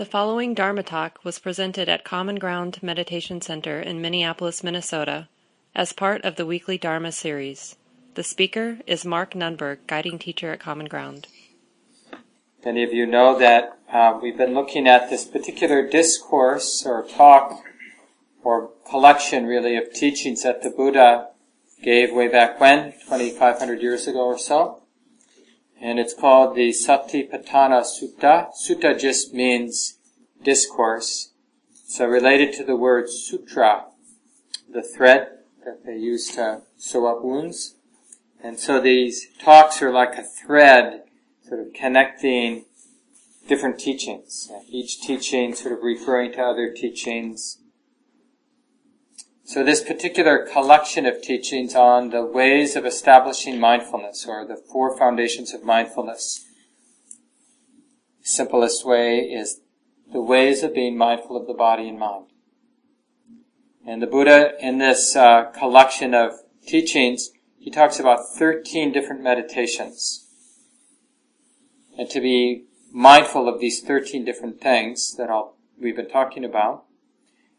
The following Dharma talk was presented at Common Ground Meditation Center in Minneapolis, Minnesota, as part of the weekly Dharma series. The speaker is Mark Nunberg, guiding teacher at Common Ground. Many of you know that uh, we've been looking at this particular discourse or talk or collection, really, of teachings that the Buddha gave way back when, 2,500 years ago or so and it's called the Satipatthana Sutta. Sutta just means discourse. So related to the word sutra, the thread that they use to sew up wounds. And so these talks are like a thread, sort of connecting different teachings. Each teaching sort of referring to other teachings, so this particular collection of teachings on the ways of establishing mindfulness, or the four foundations of mindfulness, simplest way is the ways of being mindful of the body and mind. And the Buddha, in this uh, collection of teachings, he talks about 13 different meditations. And to be mindful of these 13 different things that we've been talking about.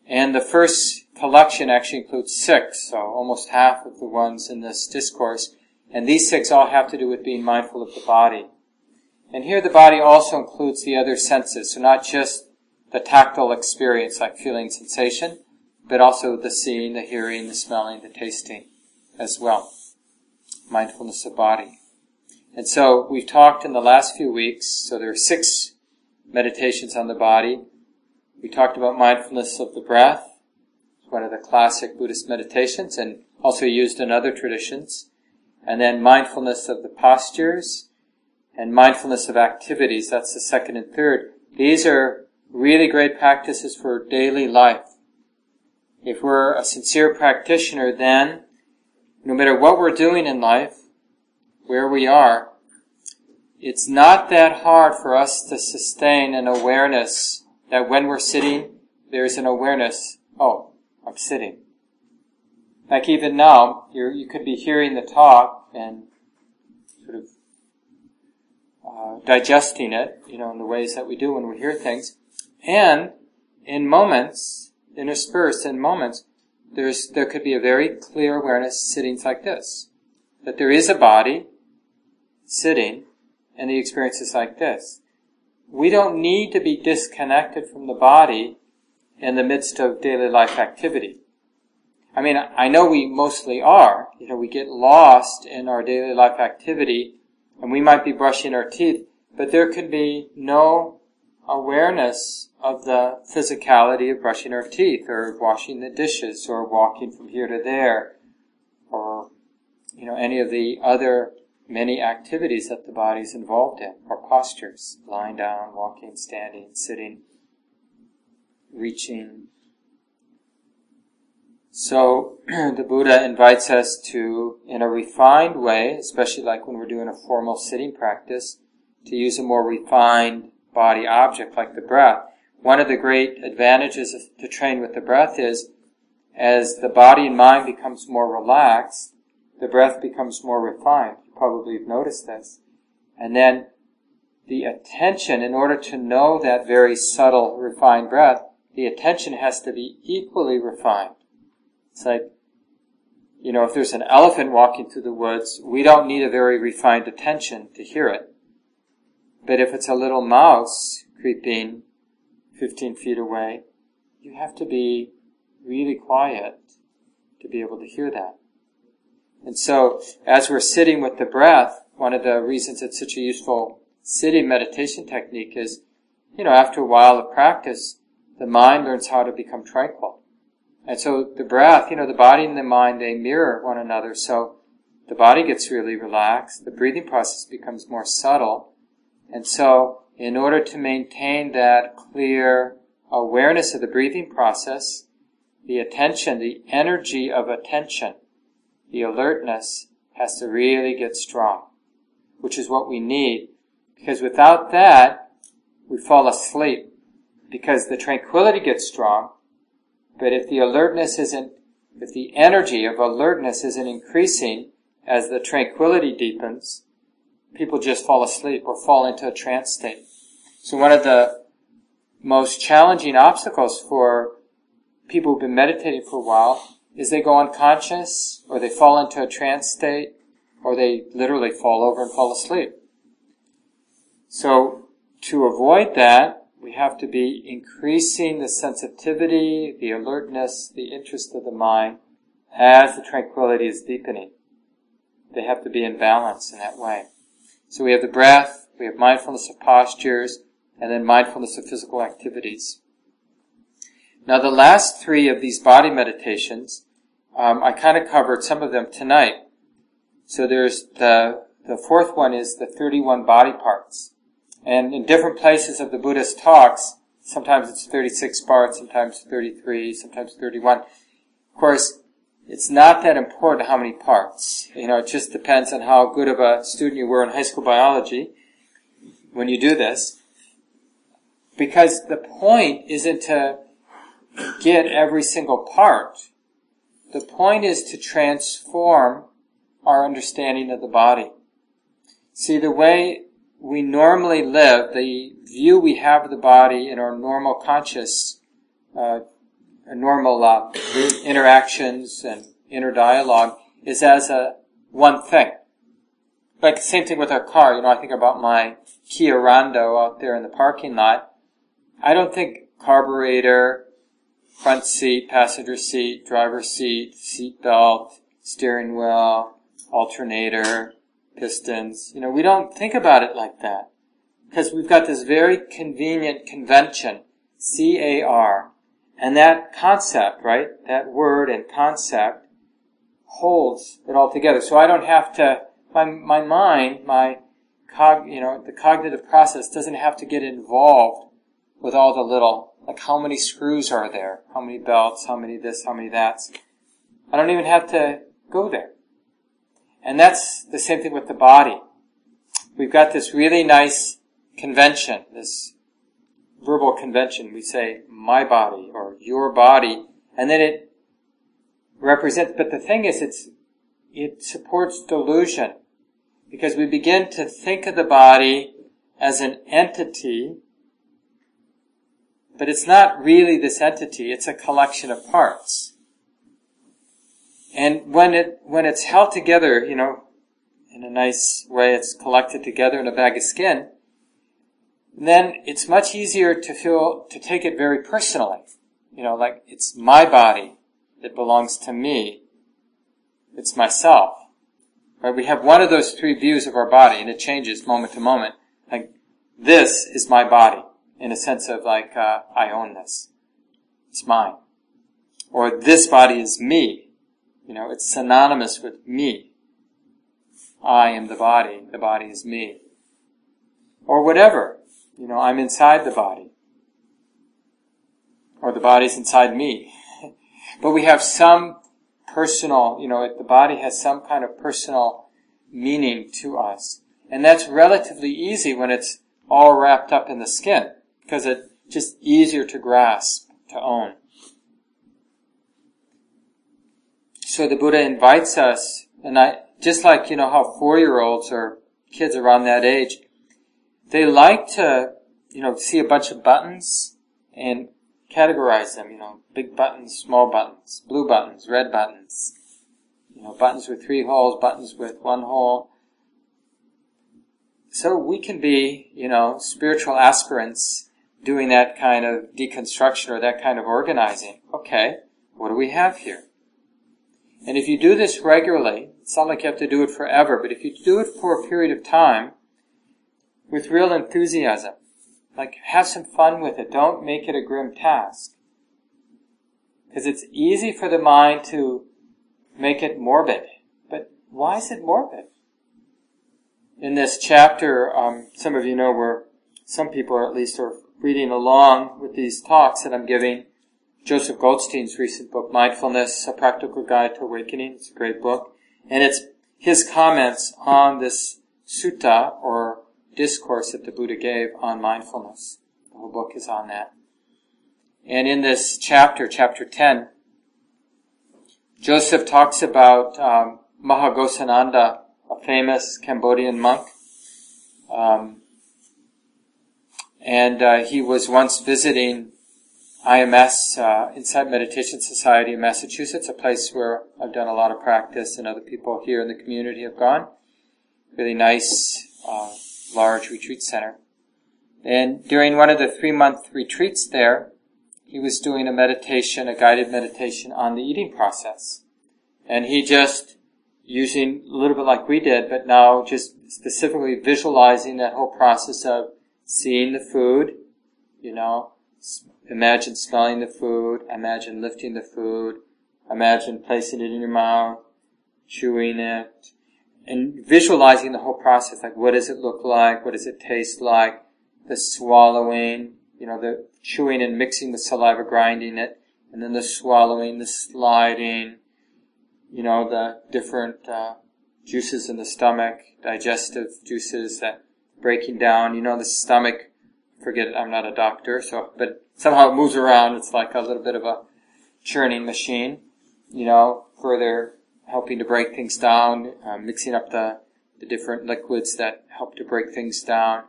And the first collection actually includes six, so almost half of the ones in this discourse. And these six all have to do with being mindful of the body. And here the body also includes the other senses, so not just the tactile experience like feeling sensation, but also the seeing, the hearing, the smelling, the tasting as well. Mindfulness of body. And so we've talked in the last few weeks, so there are six meditations on the body. We talked about mindfulness of the breath, one of the classic Buddhist meditations and also used in other traditions. And then mindfulness of the postures and mindfulness of activities. That's the second and third. These are really great practices for daily life. If we're a sincere practitioner, then no matter what we're doing in life, where we are, it's not that hard for us to sustain an awareness that when we're sitting, there's an awareness, oh, I'm sitting. Like even now, you you could be hearing the talk and sort of uh, digesting it, you know, in the ways that we do when we hear things. And in moments, interspersed in moments, there's, there could be a very clear awareness sitting like this. That there is a body sitting and the experience is like this. We don't need to be disconnected from the body in the midst of daily life activity. I mean, I know we mostly are. You know, we get lost in our daily life activity and we might be brushing our teeth, but there could be no awareness of the physicality of brushing our teeth or washing the dishes or walking from here to there or, you know, any of the other many activities that the body is involved in or postures, lying down, walking, standing, sitting reaching. So the Buddha invites us to, in a refined way, especially like when we're doing a formal sitting practice, to use a more refined body object like the breath. One of the great advantages to train with the breath is as the body and mind becomes more relaxed, the breath becomes more refined. You probably have noticed this. And then the attention, in order to know that very subtle, refined breath, the attention has to be equally refined. It's like, you know, if there's an elephant walking through the woods, we don't need a very refined attention to hear it. But if it's a little mouse creeping 15 feet away, you have to be really quiet to be able to hear that. And so, as we're sitting with the breath, one of the reasons it's such a useful sitting meditation technique is, you know, after a while of practice, the mind learns how to become tranquil. And so the breath, you know, the body and the mind, they mirror one another. So the body gets really relaxed. The breathing process becomes more subtle. And so in order to maintain that clear awareness of the breathing process, the attention, the energy of attention, the alertness has to really get strong, which is what we need. Because without that, we fall asleep because the tranquility gets strong, but if the alertness isn't, if the energy of alertness isn't increasing as the tranquility deepens, people just fall asleep or fall into a trance state. So one of the most challenging obstacles for people who've been meditating for a while is they go unconscious or they fall into a trance state or they literally fall over and fall asleep. So to avoid that, we have to be increasing the sensitivity, the alertness, the interest of the mind as the tranquility is deepening. They have to be in balance in that way. So we have the breath, we have mindfulness of postures, and then mindfulness of physical activities. Now the last three of these body meditations, um, I kind of covered some of them tonight. So there's the, the fourth one is the 31 body parts. And in different places of the Buddhist talks, sometimes it's 36 parts, sometimes 33, sometimes 31. Of course, it's not that important how many parts. You know, it just depends on how good of a student you were in high school biology when you do this. Because the point isn't to get every single part. The point is to transform our understanding of the body. See, the way we normally live, the view we have of the body in our normal conscious, uh, normal uh, interactions and inner dialogue is as a one thing. Like the same thing with our car. You know, I think about my Kia Rondo out there in the parking lot. I don't think carburetor, front seat, passenger seat, driver seat, seat belt, steering wheel, alternator, pistons. You know, we don't think about it like that. Because we've got this very convenient convention, C-A-R. And that concept, right? That word and concept holds it all together. So I don't have to, my, my mind, my cog, you know, the cognitive process doesn't have to get involved with all the little, like how many screws are there? How many belts? How many this? How many that's? I don't even have to go there. And that's the same thing with the body. We've got this really nice convention, this verbal convention. We say, my body or your body, and then it represents, but the thing is, it's, it supports delusion because we begin to think of the body as an entity, but it's not really this entity, it's a collection of parts. And when it, when it's held together, you know, in a nice way, it's collected together in a bag of skin, then it's much easier to feel, to take it very personally. You know, like it's my body that belongs to me. It's myself. Right? We have one of those three views of our body and it changes moment to moment. Like, this is my body in a sense of like, uh, I own this. It's mine. Or this body is me you know, it's synonymous with me. I am the body, the body is me. Or whatever. You know, I'm inside the body. Or the body's inside me. but we have some personal, you know, the body has some kind of personal meaning to us. And that's relatively easy when it's all wrapped up in the skin, because it's just easier to grasp, to own. So the Buddha invites us, and I, just like, you know, how four-year-olds or kids around that age, they like to, you know, see a bunch of buttons and categorize them, you know, big buttons, small buttons, blue buttons, red buttons, you know, buttons with three holes, buttons with one hole. So we can be, you know, spiritual aspirants doing that kind of deconstruction or that kind of organizing. Okay, what do we have here? And if you do this regularly, it's not like you have to do it forever, but if you do it for a period of time, with real enthusiasm, like have some fun with it, don't make it a grim task. Because it's easy for the mind to make it morbid. But why is it morbid? In this chapter, um, some of you know where some people are at least are reading along with these talks that I'm giving. Joseph Goldstein's recent book, Mindfulness, A Practical Guide to Awakening. It's a great book. And it's his comments on this sutta or discourse that the Buddha gave on mindfulness. The whole book is on that. And in this chapter, chapter 10, Joseph talks about um, a famous Cambodian monk. Um, And uh, he was once visiting IMS, uh, Insight Meditation Society in Massachusetts, a place where I've done a lot of practice and other people here in the community have gone. Really nice, uh, large retreat center. And during one of the three month retreats there, he was doing a meditation, a guided meditation on the eating process. And he just, using a little bit like we did, but now just specifically visualizing that whole process of seeing the food, you know, imagine smelling the food, imagine lifting the food, imagine placing it in your mouth, chewing it, and visualizing the whole process. Like, what does it look like? What does it taste like? The swallowing, you know, the chewing and mixing with saliva, grinding it, and then the swallowing, the sliding, you know, the different uh, juices in the stomach, digestive juices that breaking down. You know, the stomach. Forget. I'm not a doctor, so but somehow it moves around. It's like a little bit of a churning machine. You know, further helping to break things down, uh, mixing up the the different liquids that help to break things down,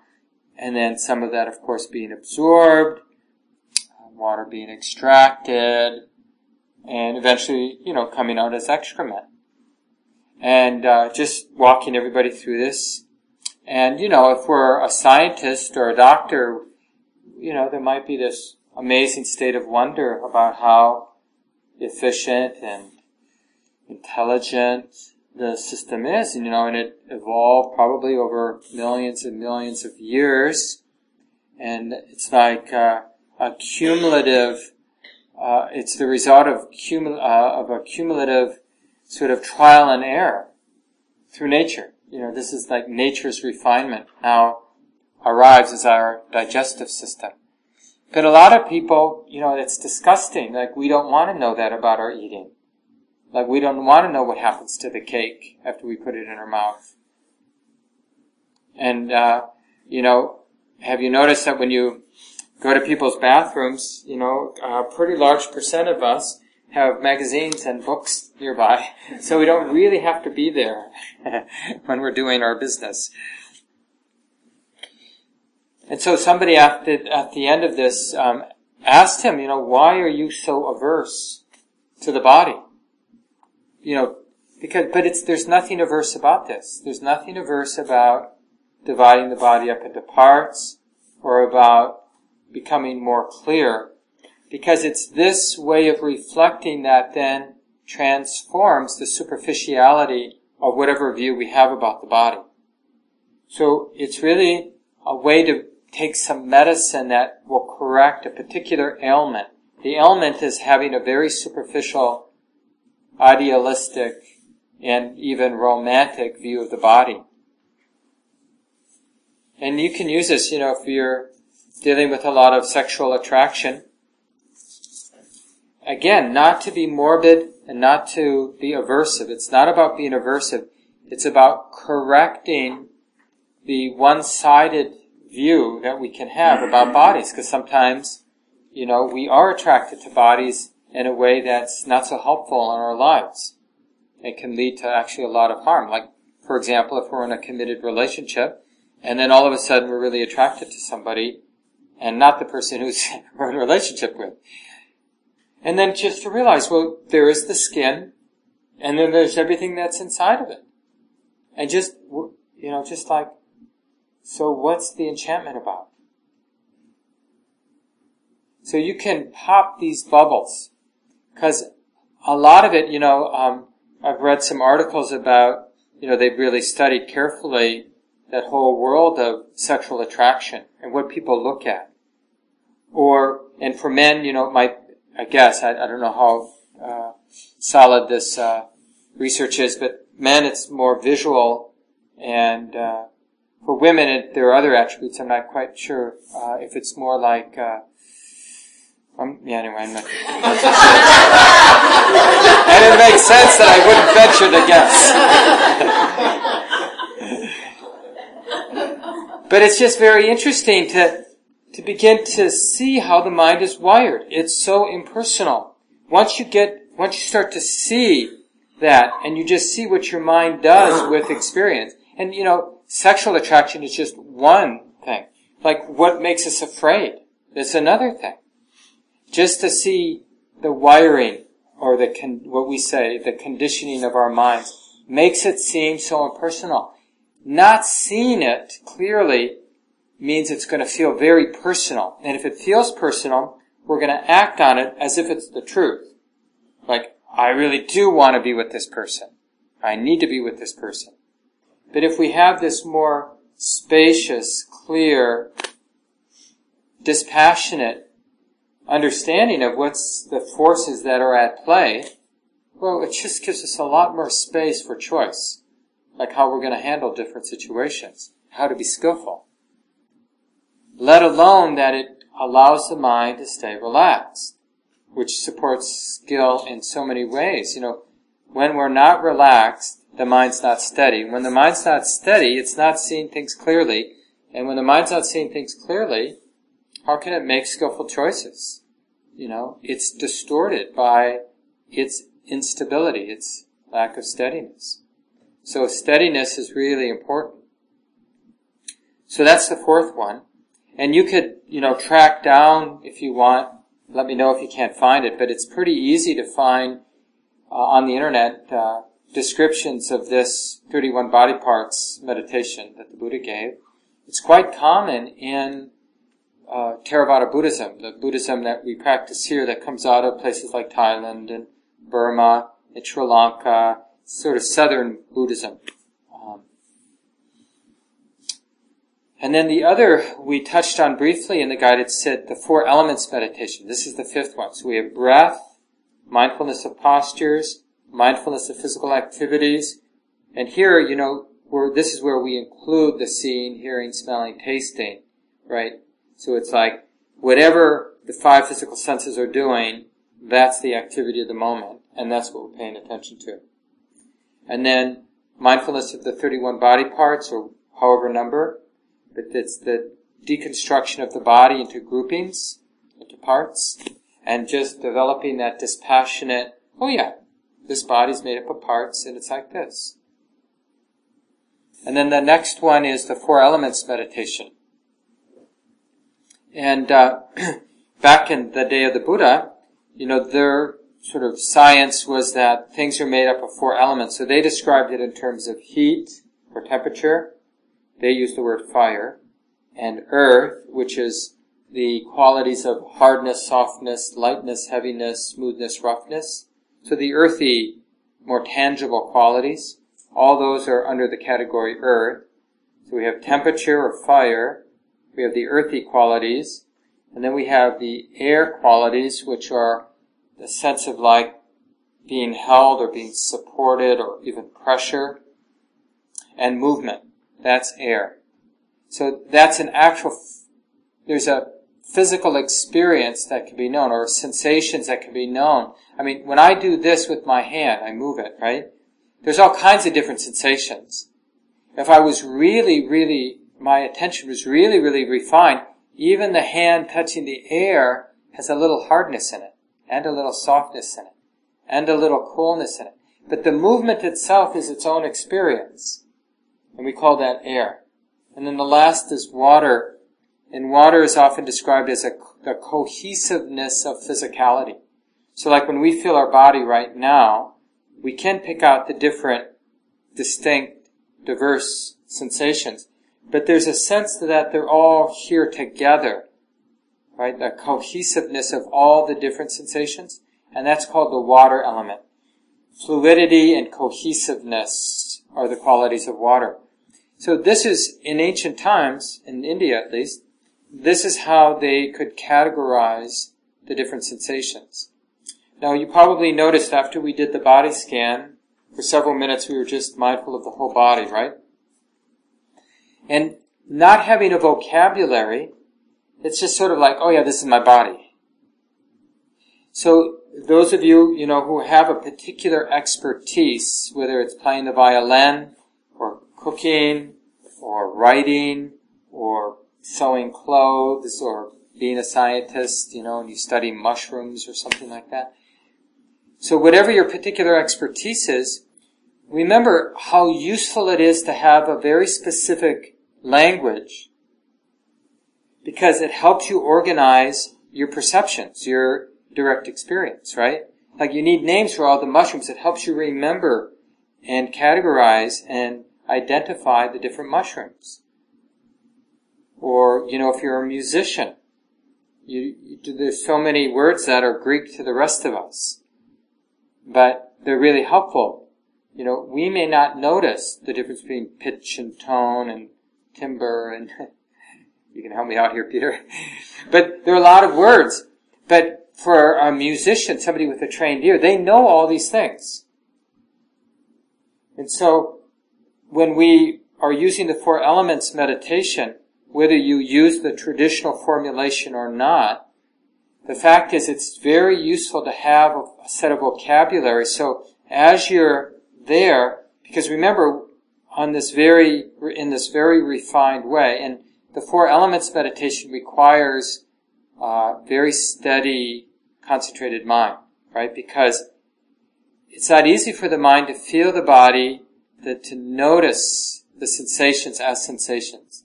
and then some of that, of course, being absorbed, uh, water being extracted, and eventually, you know, coming out as excrement. And uh, just walking everybody through this. And, you know, if we're a scientist or a doctor, you know, there might be this amazing state of wonder about how efficient and intelligent the system is, and, you know, and it evolved probably over millions and millions of years. And it's like uh, a cumulative uh, it's the result of, cumul- uh, of a cumulative sort of trial and error through nature. You know, this is like nature's refinement now arrives as our digestive system. But a lot of people, you know, it's disgusting. Like, we don't want to know that about our eating. Like, we don't want to know what happens to the cake after we put it in our mouth. And, uh, you know, have you noticed that when you go to people's bathrooms, you know, a pretty large percent of us have magazines and books nearby, so we don't really have to be there when we're doing our business. And so somebody at the, at the end of this um, asked him, you know, why are you so averse to the body? You know, because, but it's, there's nothing averse about this. There's nothing averse about dividing the body up into parts or about becoming more clear because it's this way of reflecting that then transforms the superficiality of whatever view we have about the body. So it's really a way to take some medicine that will correct a particular ailment. The ailment is having a very superficial, idealistic, and even romantic view of the body. And you can use this, you know, if you're dealing with a lot of sexual attraction. Again, not to be morbid and not to be aversive. It's not about being aversive. It's about correcting the one-sided view that we can have about bodies. Because sometimes, you know, we are attracted to bodies in a way that's not so helpful in our lives. It can lead to actually a lot of harm. Like, for example, if we're in a committed relationship, and then all of a sudden we're really attracted to somebody, and not the person who's we're in a relationship with. And then just to realize, well, there is the skin, and then there's everything that's inside of it. And just, you know, just like, so what's the enchantment about? So you can pop these bubbles. Because a lot of it, you know, um, I've read some articles about, you know, they've really studied carefully that whole world of sexual attraction and what people look at. Or, and for men, you know, my, I guess, I, I don't know how uh, solid this uh, research is, but men, it's more visual, and uh, for women, it, there are other attributes. I'm not quite sure uh, if it's more like. Uh, um, yeah, anyway, I'm not. and it makes sense that I wouldn't venture to guess. but it's just very interesting to to begin to see how the mind is wired. It's so impersonal. Once you get, once you start to see that and you just see what your mind does with experience, and you know, sexual attraction is just one thing. like what makes us afraid. That's another thing. Just to see the wiring or the con- what we say, the conditioning of our minds makes it seem so impersonal. Not seeing it clearly means it's going to feel very personal. And if it feels personal, we're going to act on it as if it's the truth. Like, I really do want to be with this person. I need to be with this person. But if we have this more spacious, clear, dispassionate understanding of what's the forces that are at play, well, it just gives us a lot more space for choice. Like how we're going to handle different situations, how to be skillful. Let alone that it allows the mind to stay relaxed, which supports skill in so many ways. You know, when we're not relaxed, the mind's not steady. When the mind's not steady, it's not seeing things clearly. And when the mind's not seeing things clearly, how can it make skillful choices? You know, it's distorted by its instability, its lack of steadiness. So steadiness is really important. So that's the fourth one. And you could, you know, track down if you want. Let me know if you can't find it, but it's pretty easy to find uh, on the internet uh, descriptions of this 31 body parts meditation that the Buddha gave. It's quite common in uh, Theravada Buddhism, the Buddhism that we practice here that comes out of places like Thailand and Burma and Sri Lanka, sort of southern Buddhism. Um, and then the other we touched on briefly in the guided sit, the four elements meditation. This is the fifth one. So we have breath, mindfulness of postures, mindfulness of physical activities, and here, you know, this is where we include the seeing, hearing, smelling, tasting, right? So it's like whatever the five physical senses are doing, that's the activity of the moment, and that's what we're paying attention to. And then mindfulness of the 31 body parts, or however number, but it's the deconstruction of the body into groupings, into parts, and just developing that dispassionate, oh yeah, this body's made up of parts, and it's like this. And then the next one is the four elements meditation. And uh, back in the day of the Buddha, you know, their sort of science was that things are made up of four elements. So they described it in terms of heat or temperature. They use the word fire. And earth, which is the qualities of hardness, softness, lightness, heaviness, smoothness, roughness. So the earthy, more tangible qualities. All those are under the category earth. So we have temperature or fire, we have the earthy qualities, and then we have the air qualities, which are the sense of like being held or being supported or even pressure, and movement. That's air. So that's an actual, there's a physical experience that can be known or sensations that can be known. I mean, when I do this with my hand, I move it, right? There's all kinds of different sensations. If I was really, really my attention was really, really refined, even the hand touching the air has a little hardness in it, and a little softness in it, and a little coolness in it. But the movement itself is its own experience. And we call that air. And then the last is water. And water is often described as a, the cohesiveness of physicality. So like when we feel our body right now, we can pick out the different, distinct, diverse sensations. But there's a sense that they're all here together, right? The cohesiveness of all the different sensations, and that's called the water element. Fluidity and cohesiveness are the qualities of water. So this is, in ancient times, in India at least, this is how they could categorize the different sensations. Now you probably noticed after we did the body scan, for several minutes we were just mindful of the whole body, right? And not having a vocabulary, it's just sort of like, oh yeah, this is my body. So those of you, you know, who have a particular expertise, whether it's playing the violin, or cooking, or writing, or sewing clothes, or being a scientist, you know, and you study mushrooms or something like that. So whatever your particular expertise is, remember how useful it is to have a very specific language because it helps you organize your perceptions, your direct experience, right? Like you need names for all the mushrooms. It helps you remember and categorize and identify the different mushrooms. Or, you know, if you're a musician, you, you, there's so many words that are Greek to the rest of us, but they're really helpful. You know, we may not notice the difference between pitch and tone and timbre and you can help me out here, Peter. but there are a lot of words. But for a musician, somebody with a trained ear, they know all these things. And so, when we are using the four elements meditation, whether you use the traditional formulation or not, the fact is it's very useful to have a set of vocabulary. So as you're there, because remember, on this very, in this very refined way, and the four elements meditation requires uh, very steady, concentrated mind, right? Because it's not easy for the mind to feel the body, that to notice the sensations as sensations.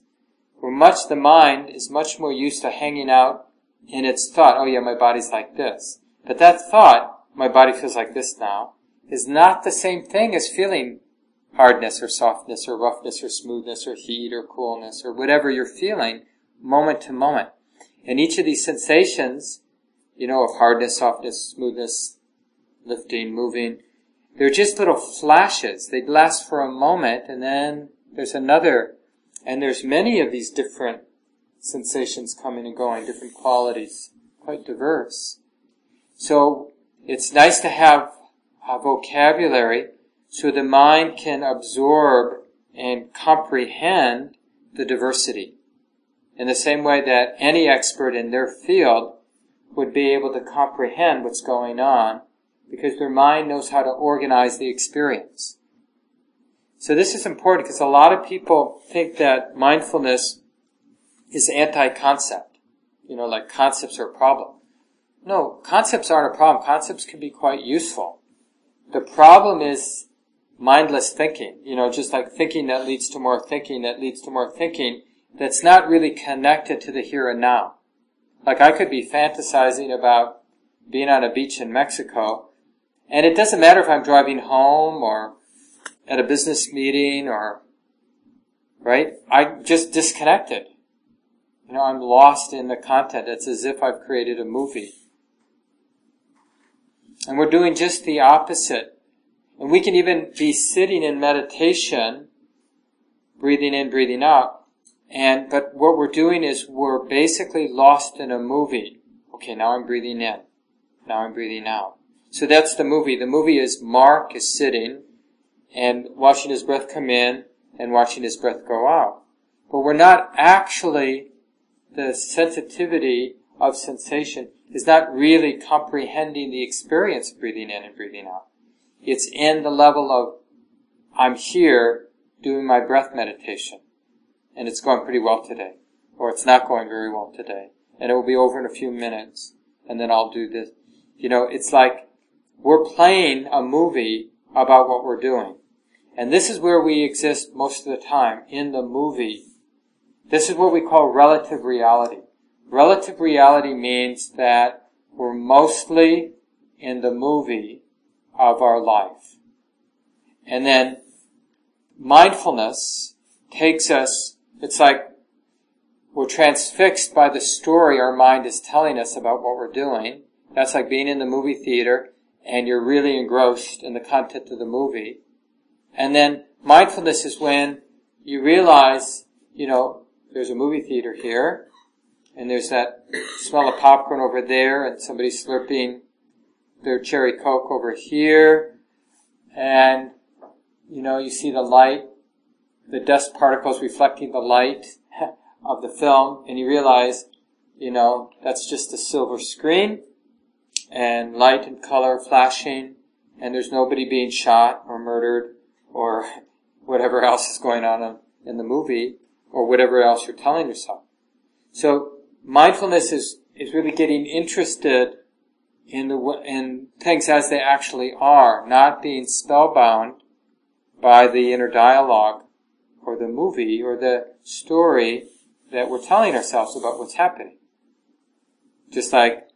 For much the mind is much more used to hanging out in its thought, oh yeah, my body's like this. But that thought, my body feels like this now, is not the same thing as feeling hardness or softness or roughness or smoothness or heat or coolness or whatever you're feeling moment to moment. And each of these sensations, you know, of hardness, softness, smoothness, lifting, moving, they're just little flashes. They last for a moment and then there's another. And there's many of these different sensations coming and going, different qualities, quite diverse. So it's nice to have a vocabulary so the mind can absorb and comprehend the diversity. In the same way that any expert in their field would be able to comprehend what's going on because their mind knows how to organize the experience. So this is important because a lot of people think that mindfulness is anti-concept. You know, like concepts are a problem. No, concepts aren't a problem. Concepts can be quite useful. The problem is mindless thinking, you know, just like thinking that leads to more thinking that leads to more thinking that's not really connected to the here and now. Like I could be fantasizing about being on a beach in Mexico, and it doesn't matter if I'm driving home or at a business meeting or, right? I just disconnected. You know, I'm lost in the content. It's as if I've created a movie. And we're doing just the opposite and we can even be sitting in meditation, breathing in, breathing out. And, but what we're doing is we're basically lost in a movie. Okay, now I'm breathing in. Now I'm breathing out. So that's the movie. The movie is Mark is sitting and watching his breath come in and watching his breath go out. But we're not actually, the sensitivity of sensation is not really comprehending the experience of breathing in and breathing out. It's in the level of, I'm here doing my breath meditation. And it's going pretty well today. Or it's not going very well today. And it will be over in a few minutes. And then I'll do this. You know, it's like we're playing a movie about what we're doing. And this is where we exist most of the time, in the movie. This is what we call relative reality. Relative reality means that we're mostly in the movie of our life. And then mindfulness takes us, it's like we're transfixed by the story our mind is telling us about what we're doing. That's like being in the movie theater and you're really engrossed in the content of the movie. And then mindfulness is when you realize, you know, there's a movie theater here and there's that smell of popcorn over there and somebody slurping their cherry coke over here, and you know, you see the light, the dust particles reflecting the light of the film, and you realize, you know, that's just a silver screen, and light and color flashing, and there's nobody being shot or murdered or whatever else is going on in the movie or whatever else you're telling yourself. So mindfulness is, is really getting interested in the in things as they actually are, not being spellbound by the inner dialogue or the movie or the story that we're telling ourselves about what's happening. Just like,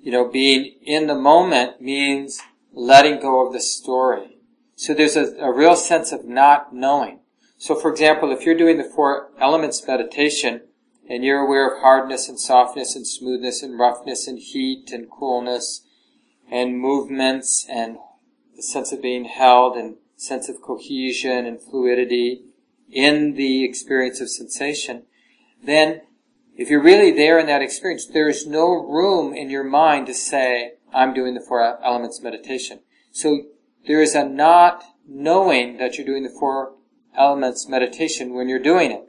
you know, being in the moment means letting go of the story. So there's a, a real sense of not knowing. So for example, if you're doing the four elements meditation and you're aware of hardness and softness and smoothness and roughness and heat and coolness and movements and the sense of being held and sense of cohesion and fluidity in the experience of sensation, then if you're really there in that experience, there's no room in your mind to say, I'm doing the four elements meditation. So there is a not knowing that you're doing the four elements meditation when you're doing it.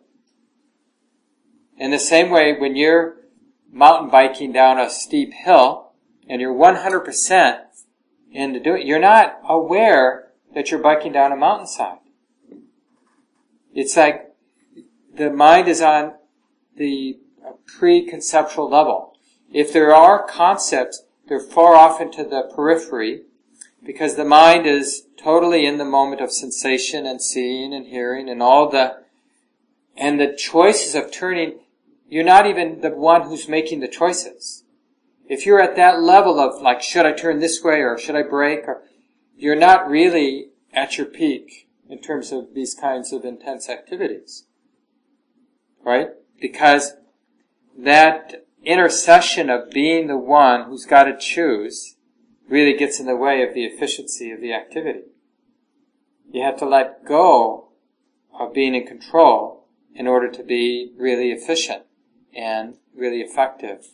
In the same way, when you're mountain biking down a steep hill and you're 100% into doing it, you're not aware that you're biking down a mountainside. It's like the mind is on the uh, pre-conceptual level. If there are concepts, they're far off into the periphery because the mind is totally in the moment of sensation and seeing and hearing and all the, and the choices of turning, you're not even the one who's making the choices. If you're at that level of like, should I turn this way or should I brake or, you're not really at your peak in terms of these kinds of intense activities. Right? Because that intercession of being the one who's got to choose really gets in the way of the efficiency of the activity. You have to let go of being in control in order to be really efficient and really effective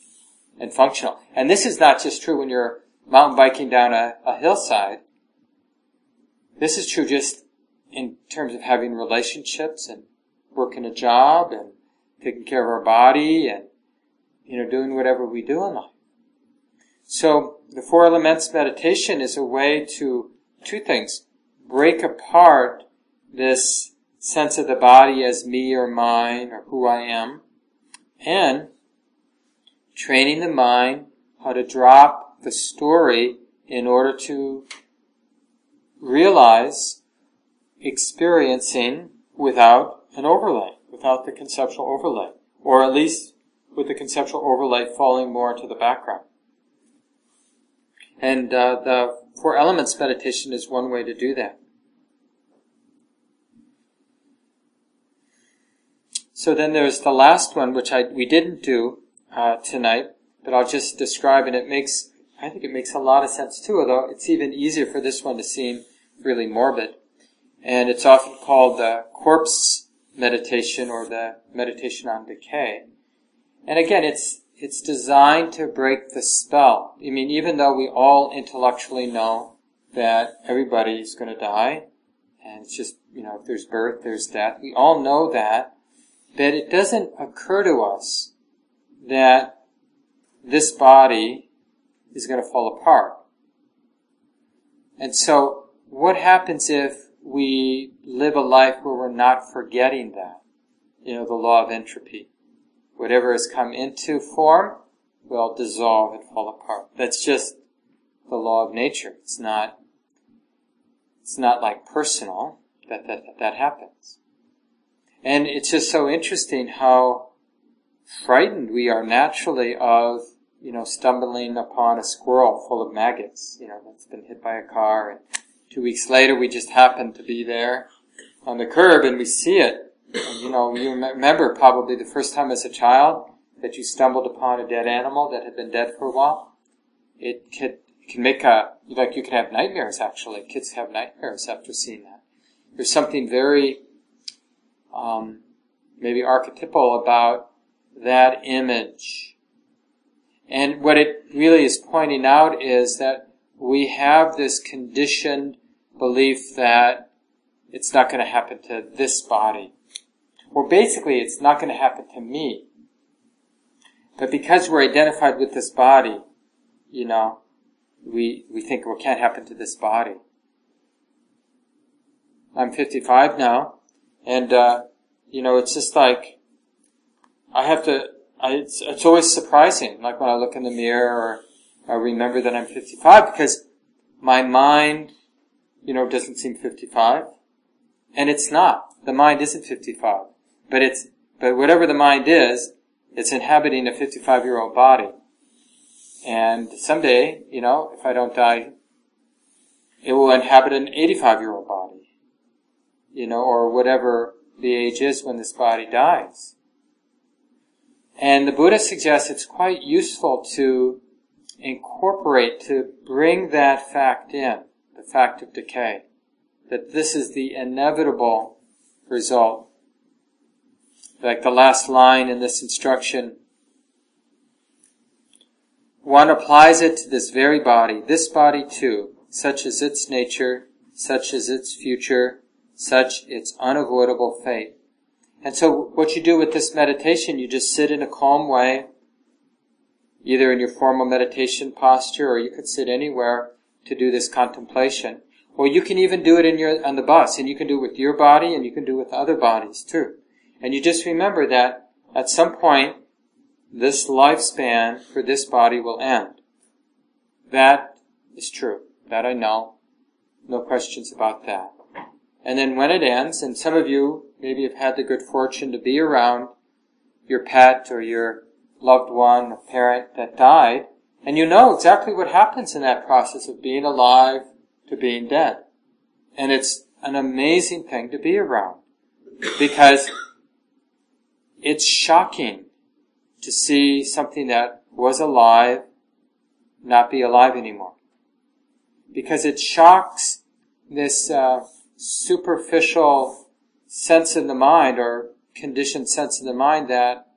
and functional. And this is not just true when you're mountain biking down a, a hillside. This is true just in terms of having relationships and working a job and taking care of our body and, you know, doing whatever we do in life. So the four elements meditation is a way to two things. Break apart this sense of the body as me or mine or who I am and training the mind how to drop the story in order to realize experiencing without an overlay, without the conceptual overlay, or at least with the conceptual overlay falling more into the background. And uh, the Four Elements meditation is one way to do that. So then there's the last one, which I we didn't do uh, tonight, but I'll just describe, and it makes I think it makes a lot of sense too. Although it's even easier for this one to seem really morbid, and it's often called the corpse meditation or the meditation on decay. And again, it's it's designed to break the spell. I mean, even though we all intellectually know that everybody is going to die, and it's just, you know, if there's birth, there's death, we all know that, that it doesn't occur to us that this body is going to fall apart. And so, what happens if we live a life where we're not forgetting that? You know, the law of entropy. Whatever has come into form will dissolve and fall apart. That's just the law of nature. It's not, it's not like personal that that, that happens. And it's just so interesting how frightened we are naturally of, you know, stumbling upon a squirrel full of maggots, you know, that's been hit by a car and two weeks later we just happen to be there on the curb and we see it you know, you remember probably the first time as a child that you stumbled upon a dead animal that had been dead for a while. It can, can make a, like you can have nightmares actually. Kids have nightmares after seeing that. There's something very, um, maybe archetypal about that image. And what it really is pointing out is that we have this conditioned belief that it's not going to happen to this body Or basically, it's not going to happen to me. But because we're identified with this body, you know, we, we think, well, can't happen to this body. I'm 55 now, and, uh, you know, it's just like, I have to, I, it's, it's always surprising, like when I look in the mirror or I remember that I'm 55 because my mind, you know, it doesn't seem 55. And it's not. The mind isn't 55. But it's, But whatever the mind is, it's inhabiting a 55 year old body. And someday, you know, if I don't die, it will inhabit an 85 year old body. You know, or whatever the age is when this body dies. And the Buddha suggests it's quite useful to incorporate, to bring that fact in, the fact of decay, that this is the inevitable result. Like the last line in this instruction, one applies it to this very body, this body too, such is its nature, such is its future, such its unavoidable fate. And so what you do with this meditation, you just sit in a calm way, either in your formal meditation posture or you could sit anywhere to do this contemplation. Or you can even do it in your, on the bus and you can do it with your body and you can do it with other bodies too. And you just remember that at some point, this lifespan for this body will end. That is true. That I know. No questions about that. And then when it ends, and some of you maybe have had the good fortune to be around your pet or your loved one, a parent that died, and you know exactly what happens in that process of being alive to being dead. And it's an amazing thing to be around because it's shocking to see something that was alive not be alive anymore. Because it shocks this uh, superficial sense in the mind or conditioned sense in the mind that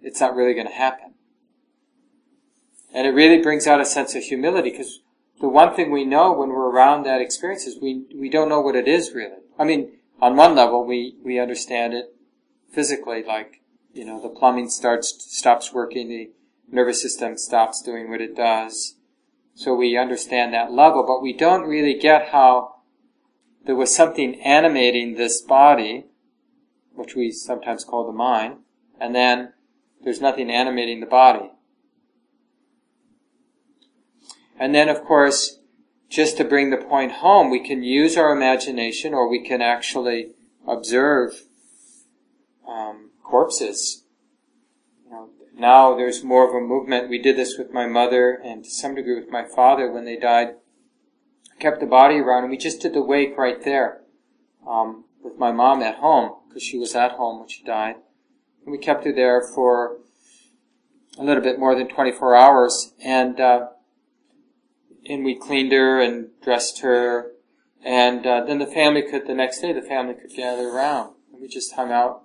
it's not really going to happen. And it really brings out a sense of humility because the one thing we know when we're around that experience is we, we don't know what it is really. I mean, on one level, we, we understand it physically, like, you know, the plumbing starts, stops working, the nervous system stops doing what it does. So we understand that level, but we don't really get how there was something animating this body, which we sometimes call the mind, and then there's nothing animating the body. And then, of course, just to bring the point home, we can use our imagination or we can actually observe um, corpses. You know, now there's more of a movement. We did this with my mother and to some degree with my father when they died. I kept the body around and we just did the wake right there um, with my mom at home because she was at home when she died. And we kept her there for a little bit more than 24 hours and uh, and we cleaned her and dressed her, and uh, then the family could the next day the family could gather around, and we just hung out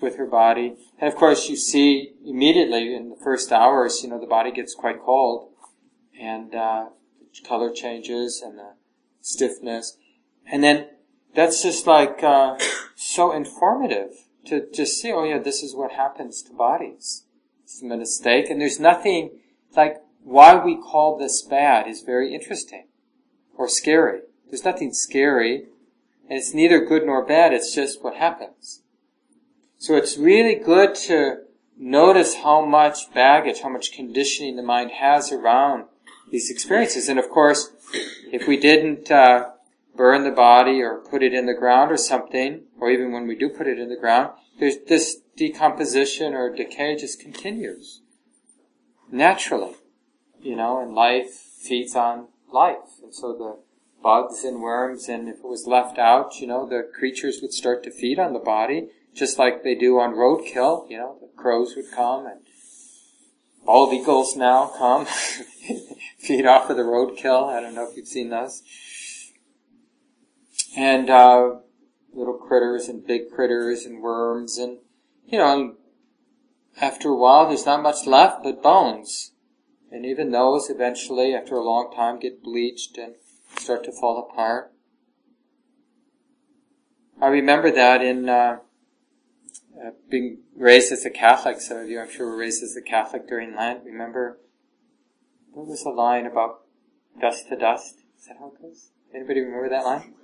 with her body. And of course, you see immediately in the first hours, you know, the body gets quite cold, and uh, color changes and the stiffness, and then that's just like uh, so informative to just see. Oh yeah, this is what happens to bodies. It's a mistake, and there's nothing like why we call this bad is very interesting or scary. There's nothing scary, and it's neither good nor bad, it's just what happens. So it's really good to notice how much baggage, how much conditioning the mind has around these experiences. And of course, if we didn't uh, burn the body or put it in the ground or something, or even when we do put it in the ground, there's this decomposition or decay just continues naturally you know, and life feeds on life. And so the bugs and worms, and if it was left out, you know, the creatures would start to feed on the body, just like they do on roadkill, you know, the crows would come and bald eagles now come, feed off of the roadkill. I don't know if you've seen those. And, uh, little critters and big critters and worms and, you know, after a while there's not much left but bones. And even those eventually, after a long time, get bleached and start to fall apart. I remember that in uh, uh, being raised as a Catholic. Some of you, I'm sure, were raised as a Catholic during Lent. Remember, there was a line about dust to dust. Is that how it goes? Anybody remember that line?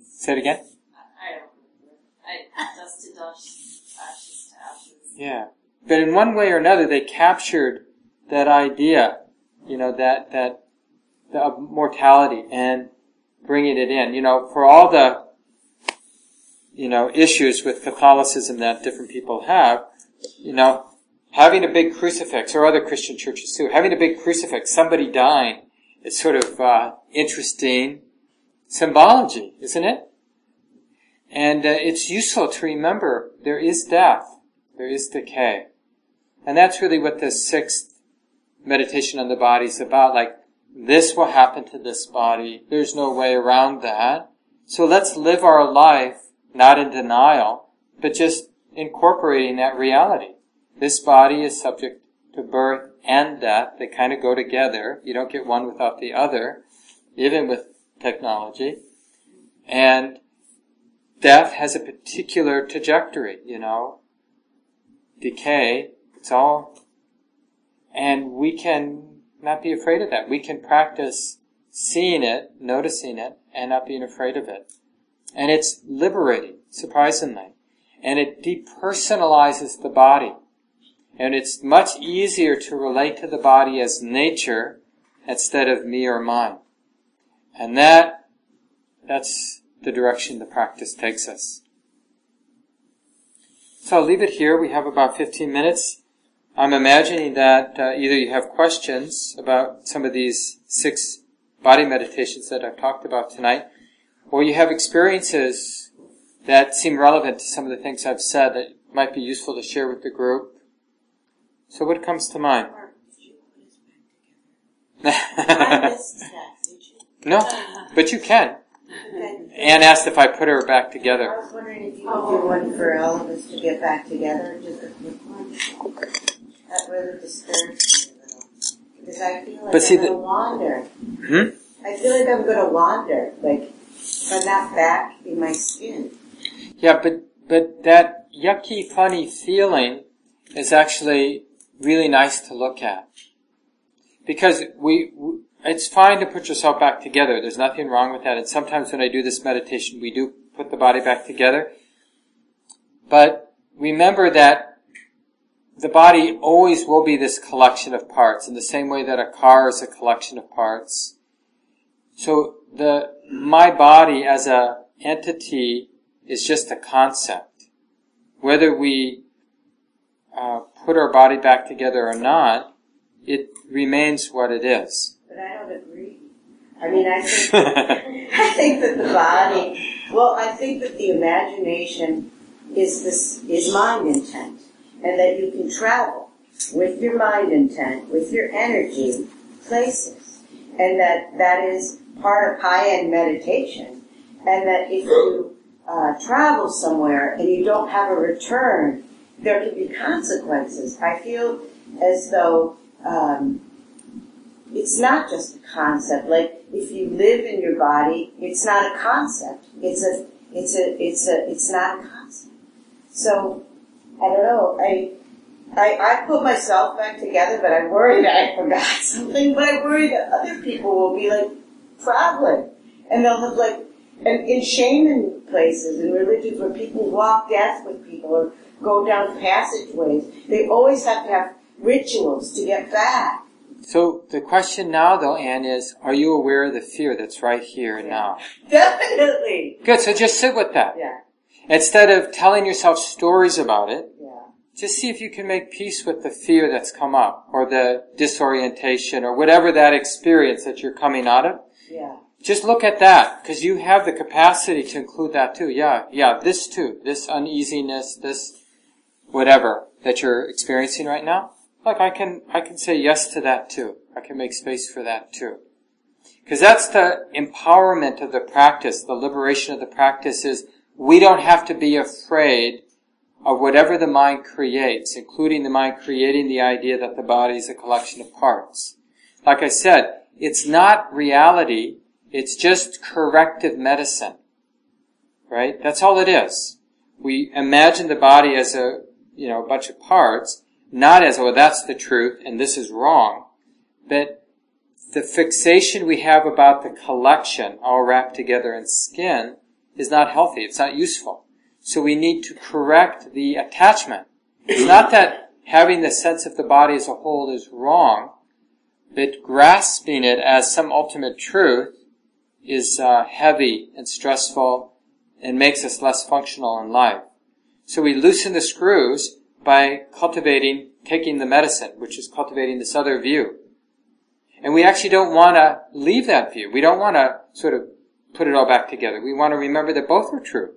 Say it again. I don't remember. I, dust to dust, ashes to ashes. Yeah, but in one way or another, they captured that idea, you know, that, that, of mortality and bringing it in. You know, for all the, you know, issues with Catholicism that different people have, you know, having a big crucifix, or other Christian churches too, having a big crucifix, somebody dying, is sort of uh, interesting symbology, isn't it? And uh, it's useful to remember there is death, there is decay. And that's really what the sixth meditation on the body is about. Like, this will happen to this body. There's no way around that. So let's live our life not in denial, but just incorporating that reality. This body is subject to birth and death. They kind of go together. You don't get one without the other, even with technology. And death has a particular trajectory, you know. Decay, it's all, and we can not be afraid of that. We can practice seeing it, noticing it, and not being afraid of it. And it's liberating, surprisingly. And it depersonalizes the body. And it's much easier to relate to the body as nature instead of me or mine. And that, that's the direction the practice takes us. So I'll leave it here. We have about 15 minutes. I'm imagining that uh, either you have questions about some of these six body meditations that I've talked about tonight, or you have experiences that seem relevant to some of the things I've said that might be useful to share with the group. So what comes to mind? no, but you can. Anne asked if I put her back together. I was wondering if you could do one for all of us to get back together, just a quick one. That really disturbs me a little. Because I feel like But see I'm gonna wander. Hmm? I feel like I'm gonna wander, like, if I'm not back in my skin. Yeah, but but that yucky, funny feeling is actually really nice to look at because we. we it's fine to put yourself back together. There's nothing wrong with that. And sometimes when I do this meditation, we do put the body back together. But remember that the body always will be this collection of parts in the same way that a car is a collection of parts. So the, my body as a entity is just a concept. Whether we uh, put our body back together or not, it remains what it is. But I don't agree. I mean, I think, I think that the body, well, I think that the imagination is this, is mind intent. And that you can travel with your mind intent, with your energy, places. And that that is part of high-end meditation. And that if you uh, travel somewhere and you don't have a return, there can be consequences. I feel as though um, it's not just a concept. Like if you live in your body, it's not a concept. It's a, it's a, it's a, it's not a concept. So I don't know. I, I, I put myself back together, but I worry that I forgot something. But I worry that other people will be like traveling, and they'll have like, and in shaman places and religions where people walk death with people or go down passageways, they always have to have rituals to get back. So the question now though, Anne, is, are you aware of the fear that's right here and now? Definitely. Good, so just sit with that. Yeah. Instead of telling yourself stories about it, Yeah. just see if you can make peace with the fear that's come up, or the disorientation, or whatever that experience that you're coming out of. Yeah. Just look at that, because you have the capacity to include that too. Yeah, yeah, this too. This uneasiness, this whatever that you're experiencing right now. Look, I can, I can say yes to that too. I can make space for that too. Because that's the empowerment of the practice, the liberation of the practice is we don't have to be afraid of whatever the mind creates, including the mind creating the idea that the body is a collection of parts. Like I said, it's not reality, it's just corrective medicine. Right? That's all it is. We imagine the body as a, you know, a bunch of parts, not as, oh, that's the truth and this is wrong, but the fixation we have about the collection all wrapped together in skin is not healthy. It's not useful. So we need to correct the attachment. It's not that having the sense of the body as a whole is wrong, but grasping it as some ultimate truth is uh, heavy and stressful and makes us less functional in life. So we loosen the screws by cultivating, taking the medicine, which is cultivating this other view. And we actually don't want to leave that view. We don't want to sort of put it all back together. We want to remember that both are true.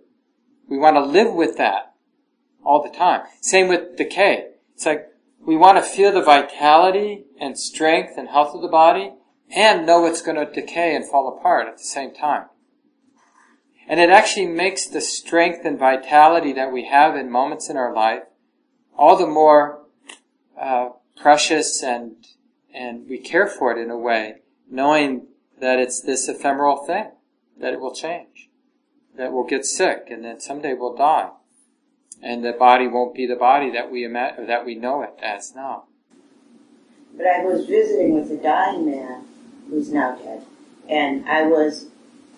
We want to live with that all the time. Same with decay. It's like we want to feel the vitality and strength and health of the body and know it's going to decay and fall apart at the same time. And it actually makes the strength and vitality that we have in moments in our life all the more uh, precious and and we care for it in a way, knowing that it's this ephemeral thing, that it will change, that we'll get sick, and then someday we'll die, and the body won't be the body that we ima- that we know it as now. But I was visiting with a dying man who's now dead, and I was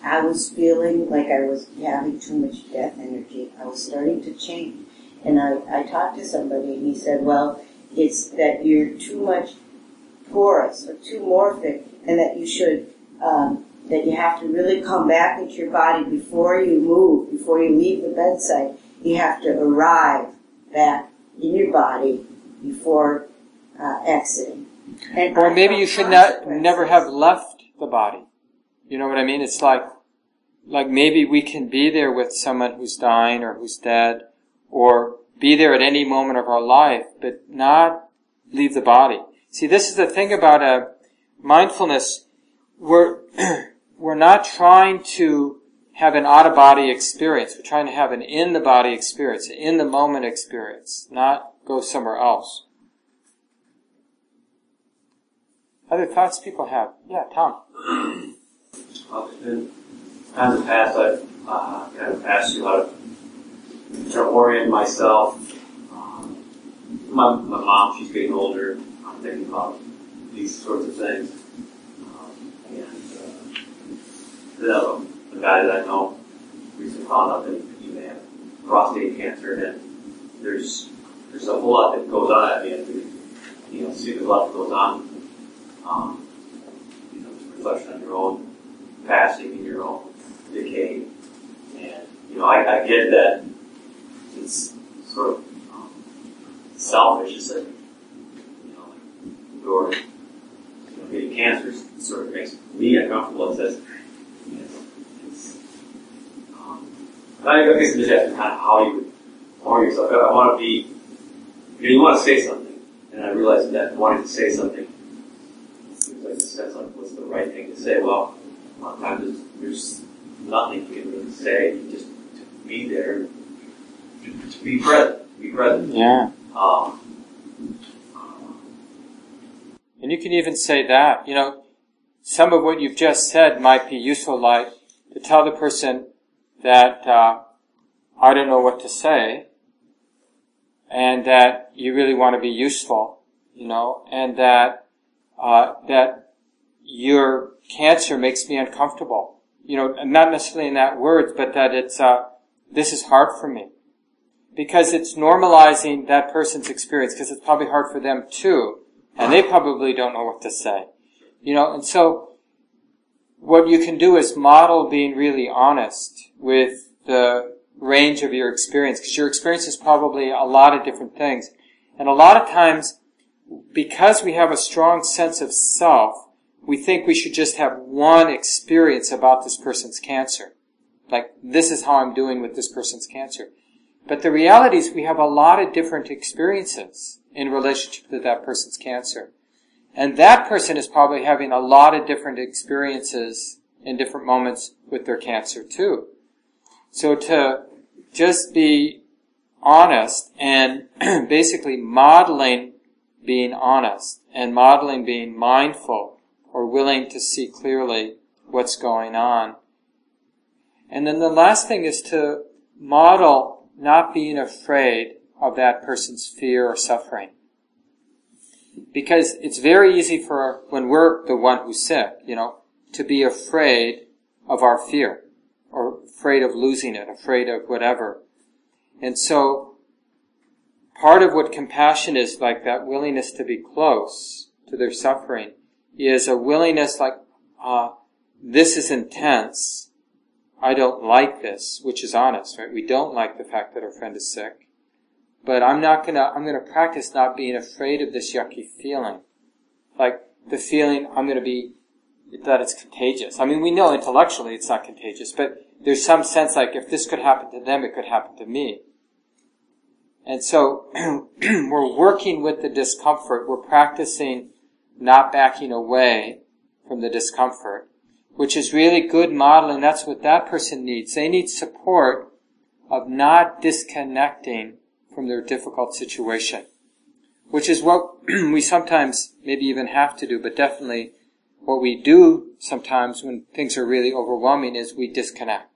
I was feeling like I was having too much death energy. I was starting to change. And I, I talked to somebody and he said, well, it's that you're too much porous or too morphic and that you should, um, that you have to really come back into your body before you move, before you leave the bedside. You have to arrive back in your body before uh, exiting. And Or maybe you should not never have left the body. You know what I mean? It's like like maybe we can be there with someone who's dying or who's dead, or be there at any moment of our life, but not leave the body. See, this is the thing about a mindfulness. We're we're not trying to have an out of body experience. We're trying to have an in the body experience, an in the moment experience, not go somewhere else. Other thoughts people have? Yeah, Tom. In the past, I've uh, kind of asked you how to, to orient myself. Um, my, my mom, she's getting older. I'm thinking about these sorts of things. Um, and uh, the, the guy that I know recently found out that he may have prostate cancer, and there's there's a whole lot that goes on at the end. You know, see, the a lot goes on. Um, you know, reflection on your own passing in your own decay. And, you know, I, I get that it's sort of um, selfish. It's like, you know, like your, you know, getting cancer sort of makes me uncomfortable. It says, you know, it's, um, I guess I'm just asking kind of how you would orient yourself. I want to be, you, know, you want to say something. And I realized that wanting to say something seems like it says like what's the right thing to say. Well, a lot of times there's, there's nothing you can really say. Just to be there, to, to be present, be present. Yeah. Um, And you can even say that, you know, some of what you've just said might be useful, like to tell the person that uh, I don't know what to say, and that you really want to be useful, you know, and that uh, that your cancer makes me uncomfortable, you know, not necessarily in that words, but that it's uh, this is hard for me because it's normalizing that person's experience because it's probably hard for them too and they probably don't know what to say. You know, and so what you can do is model being really honest with the range of your experience, because your experience is probably a lot of different things. And a lot of times, because we have a strong sense of self, we think we should just have one experience about this person's cancer. Like, this is how I'm doing with this person's cancer. But the reality is we have a lot of different experiences in relationship to that person's cancer. And that person is probably having a lot of different experiences in different moments with their cancer too. So to just be honest and basically modeling being honest and modeling being mindful or willing to see clearly what's going on. And then the last thing is to model not being afraid of that person's fear or suffering. Because it's very easy for, when we're the one who's sick, you know, to be afraid of our fear, or afraid of losing it, afraid of whatever. And so, part of what compassion is, like that willingness to be close to their suffering, is a willingness like, uh, this is intense. I don't like this, which is honest, right? We don't like the fact that our friend is sick. But I'm not gonna, I'm gonna practice not being afraid of this yucky feeling. Like the feeling I'm gonna be, that it's contagious. I mean, we know intellectually it's not contagious, but there's some sense like if this could happen to them, it could happen to me. And so we're working with the discomfort. We're practicing not backing away from the discomfort, which is really good modeling. That's what that person needs. They need support of not disconnecting from their difficult situation, which is what we sometimes maybe even have to do, but definitely what we do sometimes when things are really overwhelming is we disconnect.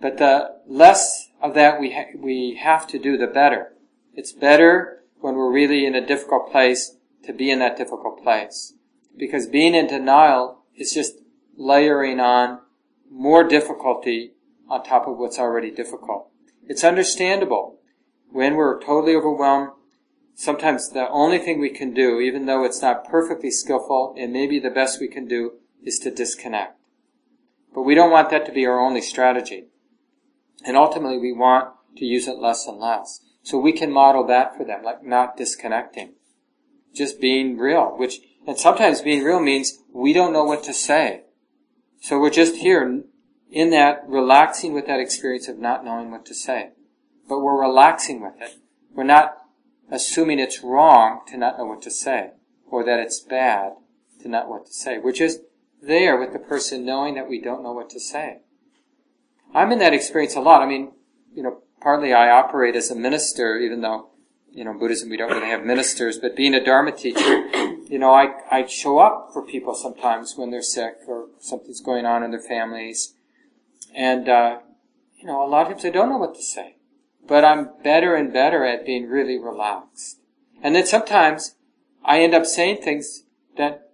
But the less of that we, ha- we have to do, the better. It's better when we're really in a difficult place to be in that difficult place. Because being in denial is just layering on more difficulty on top of what's already difficult. It's understandable when we're totally overwhelmed. Sometimes the only thing we can do, even though it's not perfectly skillful, and maybe the best we can do, is to disconnect. But we don't want that to be our only strategy. And ultimately we want to use it less and less. So we can model that for them, like not disconnecting. Just being real, which, and sometimes being real means we don't know what to say. So we're just here in that, relaxing with that experience of not knowing what to say. But we're relaxing with it. We're not assuming it's wrong to not know what to say, or that it's bad to not know what to say. We're just there with the person knowing that we don't know what to say. I'm in that experience a lot. I mean, you know, partly I operate as a minister, even though, you know, in Buddhism we don't really have ministers, but being a Dharma teacher, you know, I, I show up for people sometimes when they're sick or something's going on in their families. And, uh, you know, a lot of times I don't know what to say. But I'm better and better at being really relaxed. And then sometimes I end up saying things that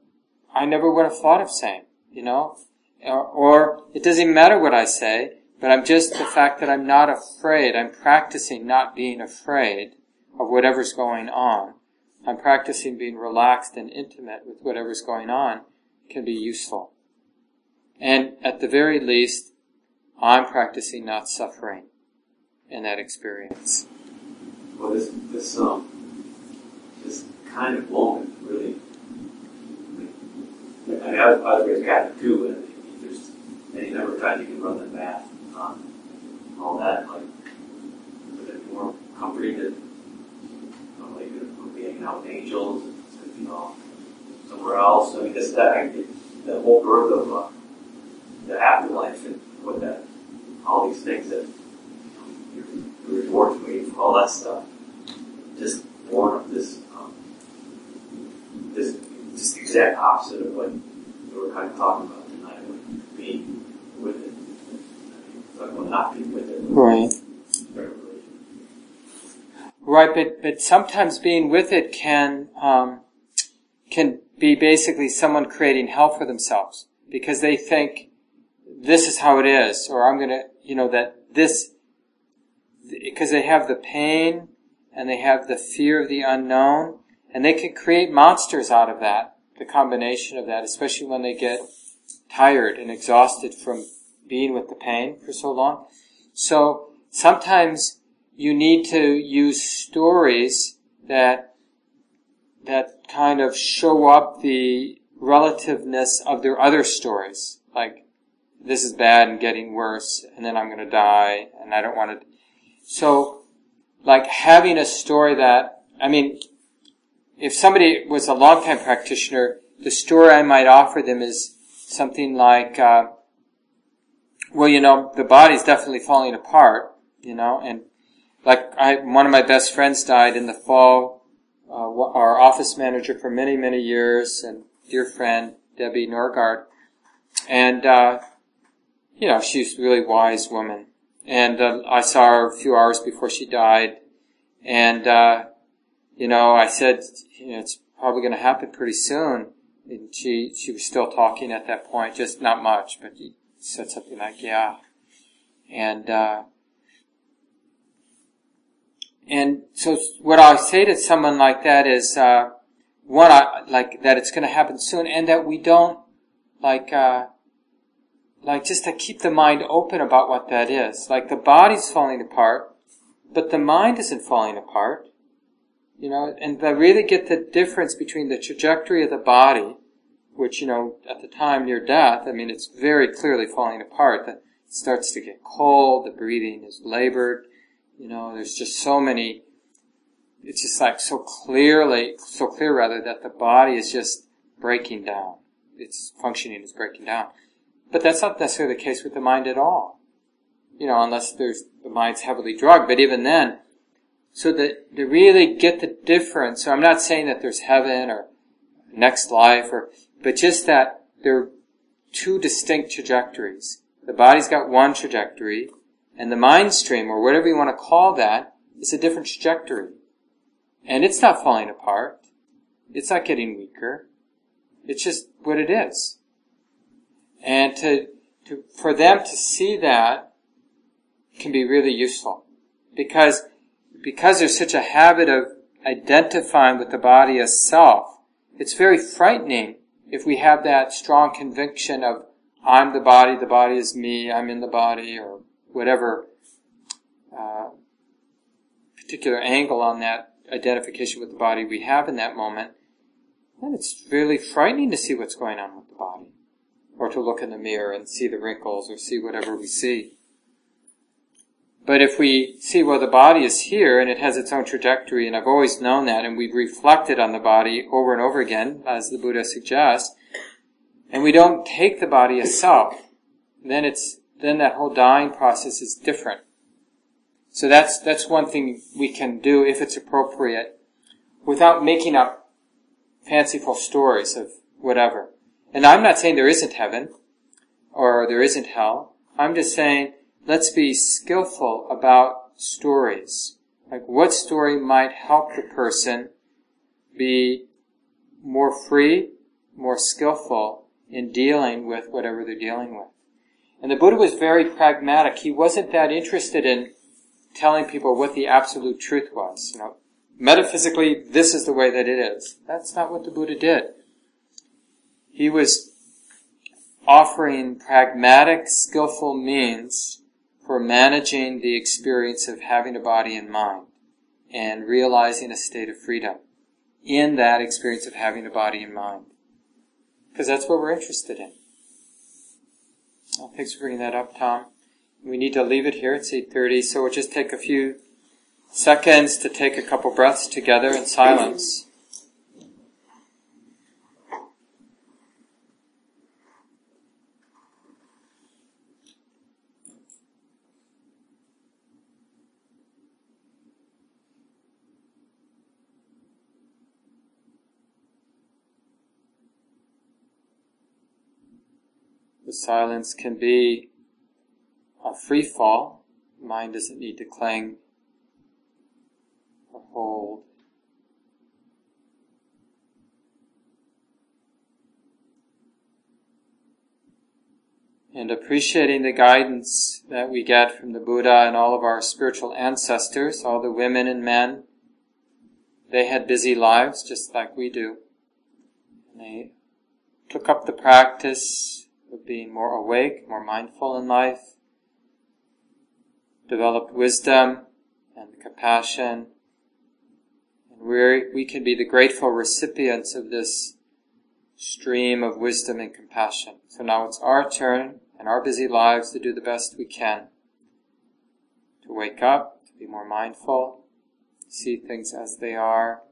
I never would have thought of saying, you know? Or, or it doesn't even matter what I say, but I'm just the fact that I'm not afraid. I'm practicing not being afraid of whatever's going on. I'm practicing being relaxed and intimate with whatever's going on can be useful. And at the very least, I'm practicing not suffering in that experience. Well, this this um this kind of moment really. I mean, I was, I was raised Catholic too, and there's any number of times you can run the math on all that. Like, was it more comforting you know, like you'll be hanging out with angels, and, you know, somewhere else? I mean, this that the whole birth of uh, the afterlife and what that all these things that you know, your rewards waiting for all that stuff. Just born of this, um, this, just the exact opposite of what we were kind of talking about tonight, with being with it. I mean, not being with it. Right. Right, but, but sometimes being with it can, um, can be basically someone creating hell for themselves because they think this is how it is, or I'm gonna, you know, that this, because they have the pain and they have the fear of the unknown, and they can create monsters out of that, the combination of that, especially when they get tired and exhausted from being with the pain for so long. So sometimes you need to use stories that that kind of show up the relativeness of their other stories. Like, this is bad and getting worse, and then I'm going to die, and I don't want to. So, like having a story that, I mean, if somebody was a longtime practitioner, the story I might offer them is something like, uh, well, you know, the body's definitely falling apart, you know, and like I, one of my best friends died in the fall. Uh, our office manager for many, many years, and dear friend Debbie Norgard, and uh, you know she's a really wise woman. And uh, I saw her a few hours before she died, and uh, you know I said, you know, it's probably going to happen pretty soon. And she she was still talking at that point, just not much, but she said something like, "Yeah," and. Uh, and so what I say to someone like that is, uh, one, I, like that it's going to happen soon, and that we don't like uh, like just to keep the mind open about what that is. Like the body's falling apart, but the mind isn't falling apart. You know, and to really get the difference between the trajectory of the body, which, you know, at the time near death, I mean, it's very clearly falling apart. It starts to get cold, the breathing is labored, you know, there's just so many, it's just like so clearly, so clear rather, that the body is just breaking down. Its functioning is breaking down. But that's not necessarily the case with the mind at all. You know, unless there's, the mind's heavily drugged, but even then, so that to really get the difference, so I'm not saying that there's heaven or next life or, but just that there are two distinct trajectories. The body's got one trajectory, and the mind stream, or whatever you want to call that, is a different trajectory. And it's not falling apart. It's not getting weaker. It's just what it is. And to, to, for them to see that can be really useful. Because because there's such a habit of identifying with the body as self, it's very frightening if we have that strong conviction of I'm the body, the body is me, I'm in the body, or whatever uh, particular angle on that identification with the body we have in that moment, then it's really frightening to see what's going on with the body. Or to look in the mirror and see the wrinkles or see whatever we see. But if we see, well, the body is here and it has its own trajectory, and I've always known that, and we've reflected on the body over and over again, as the Buddha suggests, and we don't take the body as self, then it's, then that whole dying process is different. So that's, that's one thing we can do if it's appropriate, without making up fanciful stories of whatever. And I'm not saying there isn't heaven, or there isn't hell. I'm just saying let's be skillful about stories. Like what story might help the person be more free, more skillful in dealing with whatever they're dealing with. And the Buddha was very pragmatic. He wasn't that interested in telling people what the absolute truth was. You know, metaphysically, this is the way that it is. That's not what the Buddha did. He was offering pragmatic, skillful means for managing the experience of having a body and mind and realizing a state of freedom in that experience of having a body and mind. Because that's what we're interested in. Well, thanks for bringing that up, Tom. We need to leave it here. It's 8.30, so we'll just take a few seconds to take a couple breaths together in silence. The silence can be a free fall. Mind doesn't need to cling or hold. And appreciating the guidance that we get from the Buddha and all of our spiritual ancestors, all the women and men, they had busy lives just like we do. And they took up the practice of being more awake, more mindful in life, developed wisdom and compassion, and we we can be the grateful recipients of this stream of wisdom and compassion. So now it's our turn in our busy lives to do the best we can. To wake up, to be more mindful, see things as they are,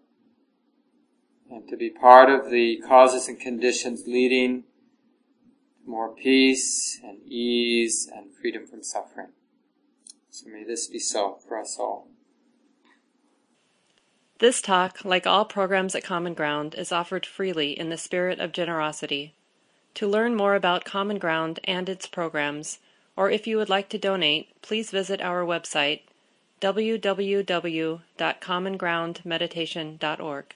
and to be part of the causes and conditions leading more peace and ease and freedom from suffering. So may this be so for us all. This talk, like all programs at Common Ground, is offered freely in the spirit of generosity. To learn more about Common Ground and its programs, or if you would like to donate, please visit our website www.commongroundmeditation.org.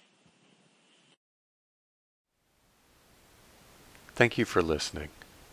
Thank you for listening.